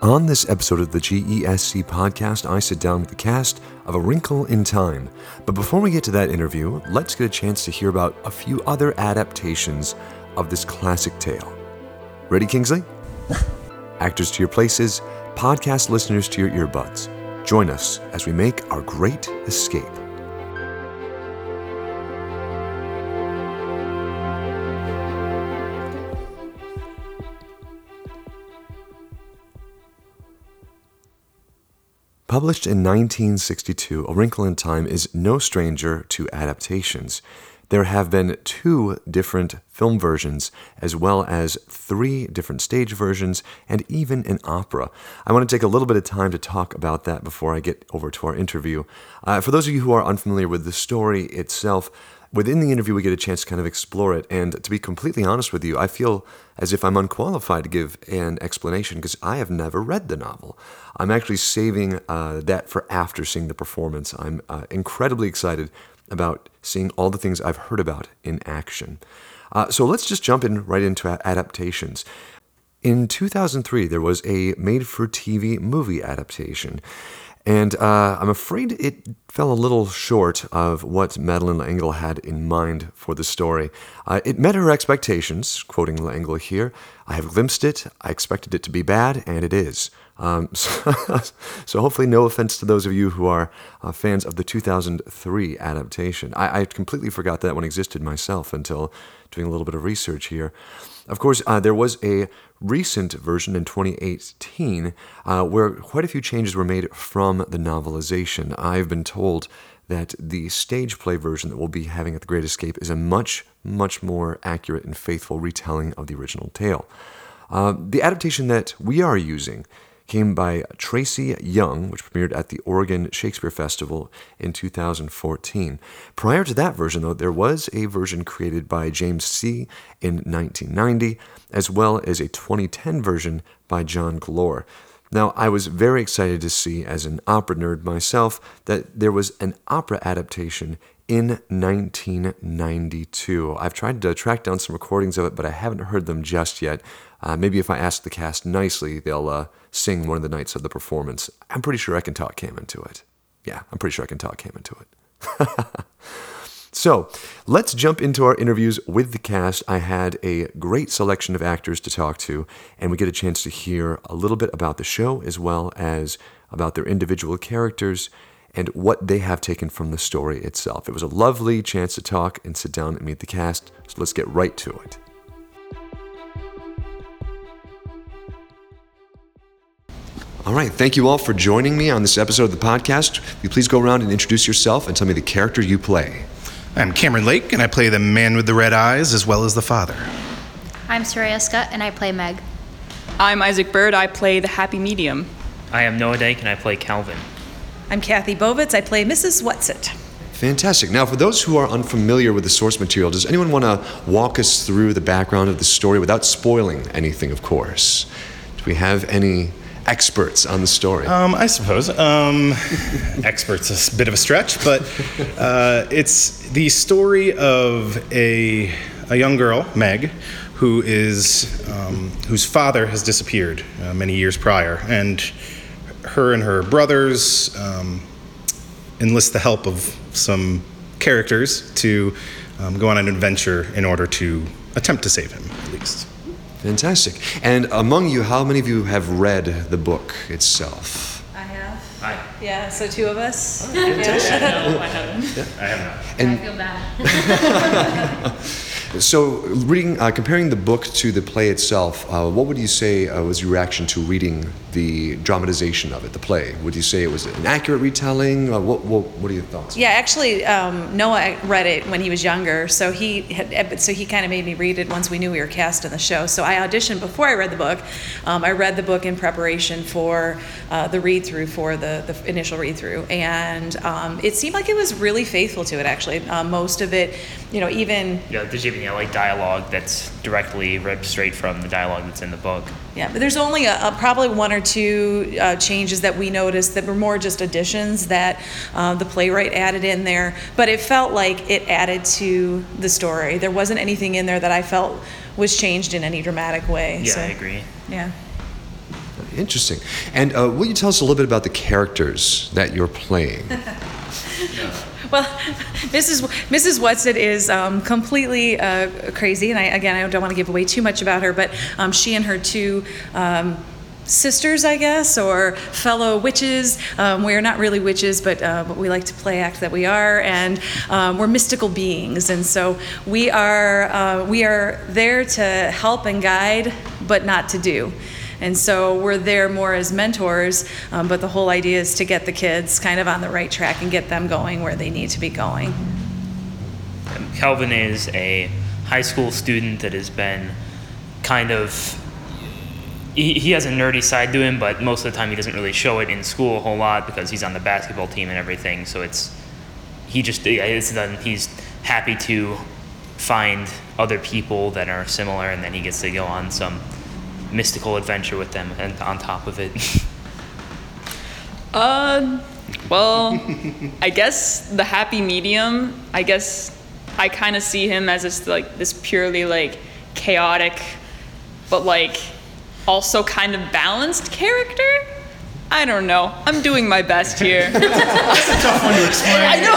On this episode of the GESC podcast, I sit down with the cast of A Wrinkle in Time. But before we get to that interview, let's get a chance to hear about a few other adaptations of this classic tale. Ready, Kingsley? Actors to your places, podcast listeners to your earbuds. Join us as we make our great escape. Published in 1962, A Wrinkle in Time is no stranger to adaptations. There have been two different film versions, as well as three different stage versions, and even an opera. I want to take a little bit of time to talk about that before I get over to our interview. Uh, for those of you who are unfamiliar with the story itself, within the interview, we get a chance to kind of explore it. And to be completely honest with you, I feel as if I'm unqualified to give an explanation because I have never read the novel. I'm actually saving uh, that for after seeing the performance. I'm uh, incredibly excited about seeing all the things I've heard about in action. Uh, so let's just jump in right into adaptations. In 2003, there was a made for TV movie adaptation. And uh, I'm afraid it fell a little short of what Madeleine L'Engle had in mind for the story. Uh, it met her expectations, quoting L'Engle here. I have glimpsed it, I expected it to be bad, and it is. Um, so, so, hopefully, no offense to those of you who are uh, fans of the 2003 adaptation. I, I, completely forgot that one existed myself until doing a little bit of research here. Of course, uh, there was a recent version in 2018 uh, where quite a few changes were made from the novelization. I've been told that the stage play version that we'll be having at The Great Escape is a much, much more accurate and faithful retelling of the original tale. Uh, the adaptation that we are using came by Tracy Young, which premiered at the Oregon Shakespeare Festival in 2014. Prior to that version, though, there was a version created by James Sie in 1990, as well as a 2010 version by John Glore. Now, I was very excited to see, as an opera nerd myself, that there was an opera adaptation in 1992. I've tried to track down some recordings of it, but I haven't heard them just yet. Uh, maybe if I ask the cast nicely, they'll uh, sing one of the nights of the performance. I'm pretty sure I Can Talk came into it. Yeah, I'm pretty sure I Can Talk came into it. so let's jump into our interviews with the cast. I had a great selection of actors to talk to, and we get a chance to hear a little bit about the show as well as about their individual characters and what they have taken from the story itself. It was a lovely chance to talk and sit down and meet the cast, so let's get right to it. All right, thank you all for joining me on this episode of the podcast. Will you please go around and introduce yourself and tell me the character you play? I'm Cameron Lake, and I play the man with the red eyes as well as the father. I'm Soraya Scott, and I play Meg. I'm Isaac Bird, I play the happy medium. I am Noah Dake, and I play Calvin. I'm Kathy Bovitz. I play Mrs. Whatsit. Fantastic. Now, for those who are unfamiliar with the source material, does anyone want to walk us through the background of the story without spoiling anything, of course? Do we have any experts on the story? Um, I suppose. Um, experts is a bit of a stretch, but uh, it's the story of a, a young girl, Meg, who is um, whose father has disappeared uh, many years prior, and her and her brothers um, enlist the help of some characters to um, go on an adventure in order to attempt to save him, at least. Fantastic. And among you, how many of you have read the book itself? I have. Hi. Yeah, so two of us. no, I haven't. I have not. And I feel bad. So, reading, uh, comparing the book to the play itself, uh, what would you say uh, was your reaction to reading the dramatization of it, the play? Would you say it was an accurate retelling? Uh, what, what, what are your thoughts? Yeah, actually, um, Noah read it when he was younger, so he had, so he kind of made me read it once we knew we were cast in the show. So I auditioned before I read the book. Um, I read the book in preparation for uh, the read through for the, the initial read through, and um, it seemed like it was really faithful to it. Actually, uh, most of it, you know, even Yeah, there's even yeah, like dialogue that's directly ripped straight from the dialogue that's in the book. Yeah, but there's only a, a, probably one or two uh, changes that we noticed that were more just additions that uh, the playwright added in there. But it felt like it added to the story. There wasn't anything in there that I felt was changed in any dramatic way. Yeah, so, I agree. Yeah. Interesting. And uh, will you tell us a little bit about the characters that you're playing? Well, Mrs. W- Mrs. Whatsit is um, completely uh, crazy, and I, again, I don't want to give away too much about her, but um, she and her two um, sisters, I guess, or fellow witches. Um, we're not really witches, but, uh, but we like to play act that we are, and um, we're mystical beings, and so we are uh, we are there to help and guide, but not to do. And so we're there more as mentors, um, but the whole idea is to get the kids kind of on the right track and get them going where they need to be going. Calvin is a high school student that has been kind of. He, he has a nerdy side to him, but most of the time he doesn't really show it in school a whole lot because he's on the basketball team and everything. So it's. He just it's done, he's happy to find other people that are similar, and then he gets to go on some mystical adventure with them and on top of it. Uh, well, I guess the happy medium. I guess I kind of see him as this like this purely like chaotic, but like also kind of balanced character. I don't know. I'm doing my best here. That's a Tough one to explain. I know.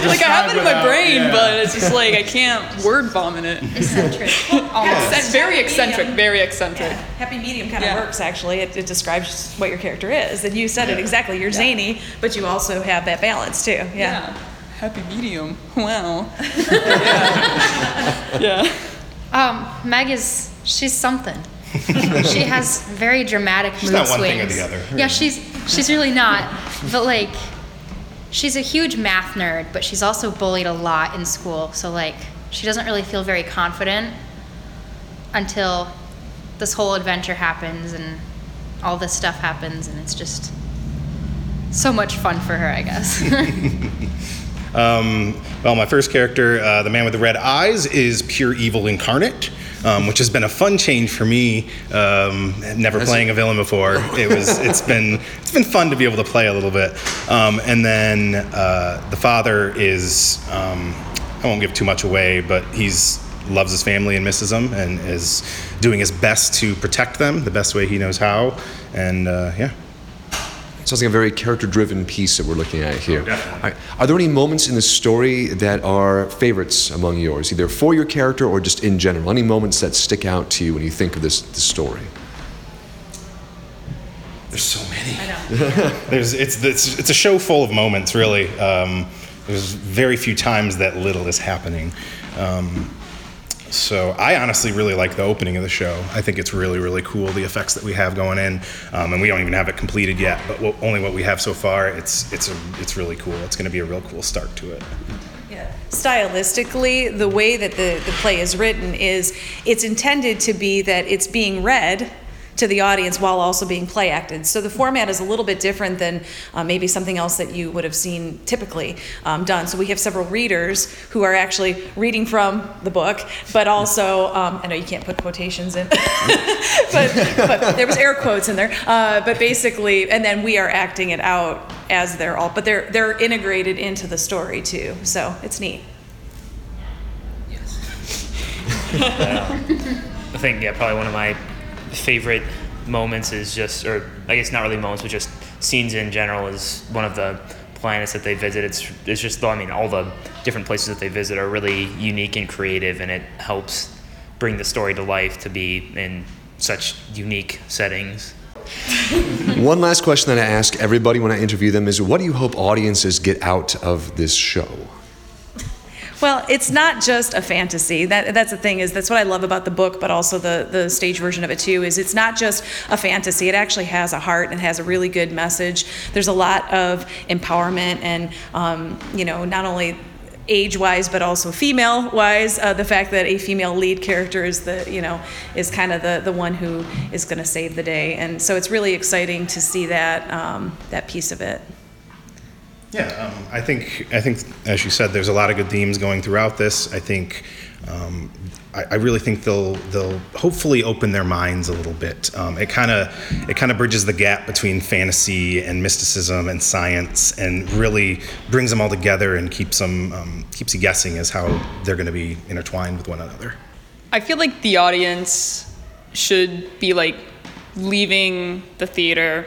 to Like I have it in my brain, yeah. but it's just like I can't word vomit it. Eccentric. Accent- very eccentric. Very eccentric. Happy medium kind of Yeah. works actually. It, it describes what your character is. And you said it exactly. You're zany, but you also have that balance too. Yeah. Yeah. Happy medium. Wow. yeah. yeah. Um, Meg is she's something. She has very dramatic mood not one swings. thing or the other. Yeah, she's she's really not. But like, she's a huge math nerd, but she's also bullied a lot in school. So like, she doesn't really feel very confident until this whole adventure happens and all this stuff happens, and it's just so much fun for her, I guess. Um, well, my first character, uh, the man with the red eyes, is pure evil incarnate, um, which has been a fun change for me. Um, never Has playing a villain before, it was. It's been. It's been fun to be able to play a little bit. Um, and then uh, the father is. Um, I won't give too much away, but he's loves his family and misses them, and is doing his best to protect them the best way he knows how. And uh, yeah. Sounds like a very character-driven piece that we're looking at here. definitely. Are, are there any moments in the story that are favorites among yours, either for your character or just in general? Any moments that stick out to you when you think of this, this story? There's so many. I know. there's it's, it's it's a show full of moments, really. Um, there's very few times that little is happening. Um, so I honestly really like the opening of the show. I think it's really really cool the effects that we have going in, um, and we don't even have it completed yet. But what, only what we have so far, it's it's a, it's really cool. It's going to be a real cool start to it. Yeah. Stylistically, the way that the, the play is written is it's intended to be that it's being read to the audience while also being play acted. So the format is a little bit different than uh, maybe something else that you would have seen typically um, done. So we have several readers who are actually reading from the book, but also, um, I know you can't put quotations in, but, but there was air quotes in there. Uh, but basically, and then we are acting it out as they're all, but they're, they're integrated into the story too. So it's neat. I think yeah, probably one of my favorite moments is just, or I guess not really moments, but just scenes in general is one of the planets that they visit. It's it's just I mean all the different places that they visit are really unique and creative, and it helps bring the story to life to be in such unique settings. One last question that I ask everybody when I interview them is what do you hope audiences get out of this show? Well, it's not just a fantasy. That that's the thing is that's what I love about the book, but also the the stage version of it too. Is it's not just a fantasy. It actually has a heart and has a really good message. There's a lot of empowerment and um, you know not only age-wise but also female-wise uh, the fact that a female lead character is the you know is kind of the the one who is going to save the day and so it's really exciting to see that um, that piece of it Yeah, um, I think I think as you said, there's a lot of good themes going throughout this. I think um, I, I really think they'll they'll hopefully open their minds a little bit. Um, it kind of it kind of bridges the gap between fantasy and mysticism and science, and really brings them all together and keeps them um, keeps you guessing as how they're going to be intertwined with one another. I feel like the audience should be like leaving the theater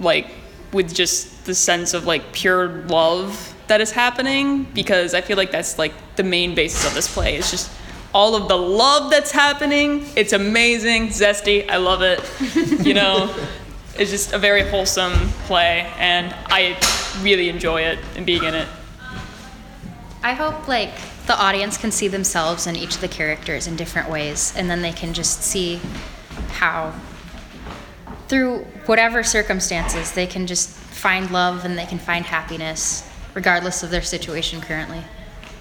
like with just the sense of like pure love that is happening because I feel like that's like the main basis of this play. It's just all of the love that's happening. It's amazing, zesty. I love it. you know, it's just a very wholesome play, and I really enjoy it and being in it. I hope like the audience can see themselves in each of the characters in different ways, and then they can just see how, through whatever circumstances, they can just find love and they can find happiness, regardless of their situation currently.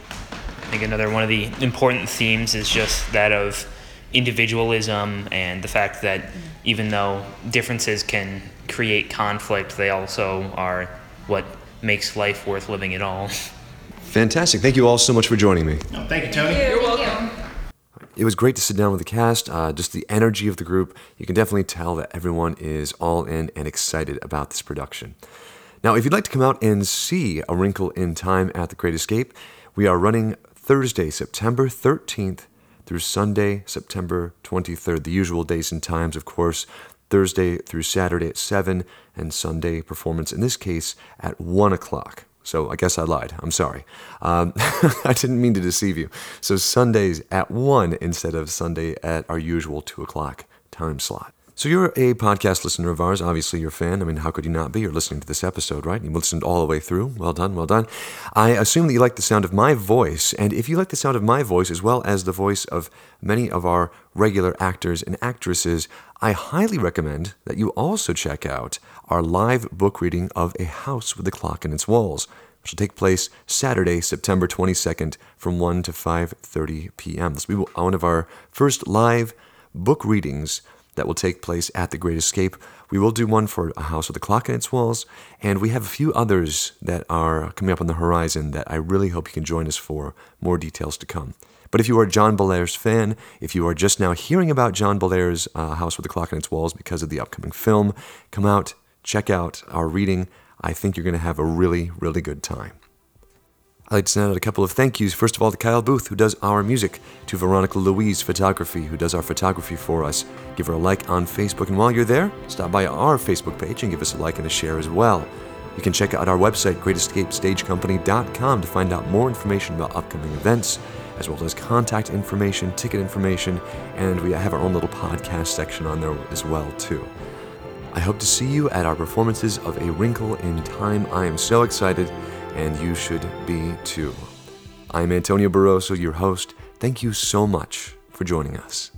I think another one of the important themes is just that of individualism and the fact that even though differences can create conflict, they also are what makes life worth living at all. Fantastic. Thank you all so much for joining me. Oh, thank you, Tony. You're welcome. It was great to sit down with the cast, uh, just the energy of the group. You can definitely tell that everyone is all in and excited about this production. Now, if you'd like to come out and see A Wrinkle in Time at the Great Escape, we are running Thursday, September 13th through Sunday, September 23rd. The usual days and times, of course, Thursday through Saturday at 7, and Sunday performance, in this case, at 1 o'clock. So I guess I lied. I'm sorry. Um, I didn't mean to deceive you. So Sundays at 1 instead of Sunday at our usual 2 o'clock time slot. So you're a podcast listener of ours. Obviously, you're a fan. I mean, how could you not be? You're listening to this episode, right? You listened all the way through. Well done, well done. I assume that you like the sound of my voice. And if you like the sound of my voice as well as the voice of many of our regular actors and actresses, I highly recommend that you also check out our live book reading of A House with a Clock in Its Walls, which will take place Saturday, September 22nd from 1 to 5:30 p.m. This will be one of our first live book readings that will take place at the Great Escape. We will do one for A House with a Clock in Its Walls, and we have a few others that are coming up on the horizon that I really hope you can join us for. More details to come. But if you are John Bellairs fan, if you are just now hearing about John Bellairs' uh, House with the Clock in Its Walls because of the upcoming film, come out, check out our reading. I think you're going to have a really, really good time. I'd like to send out a couple of thank yous. First of all, to Kyle Booth, who does our music, to Veronica Louise Photography, who does our photography for us. Give her a like on Facebook, and while you're there, stop by our Facebook page and give us a like and a share as well. You can check out our website, greatescapestagecompany.com, to find out more information about upcoming events, as well as contact information, ticket information, and we have our own little podcast section on there as well, too. I hope to see you at our performances of A Wrinkle in Time. I am so excited and you should be too. I'm Antonio Barroso, your host. Thank you so much for joining us.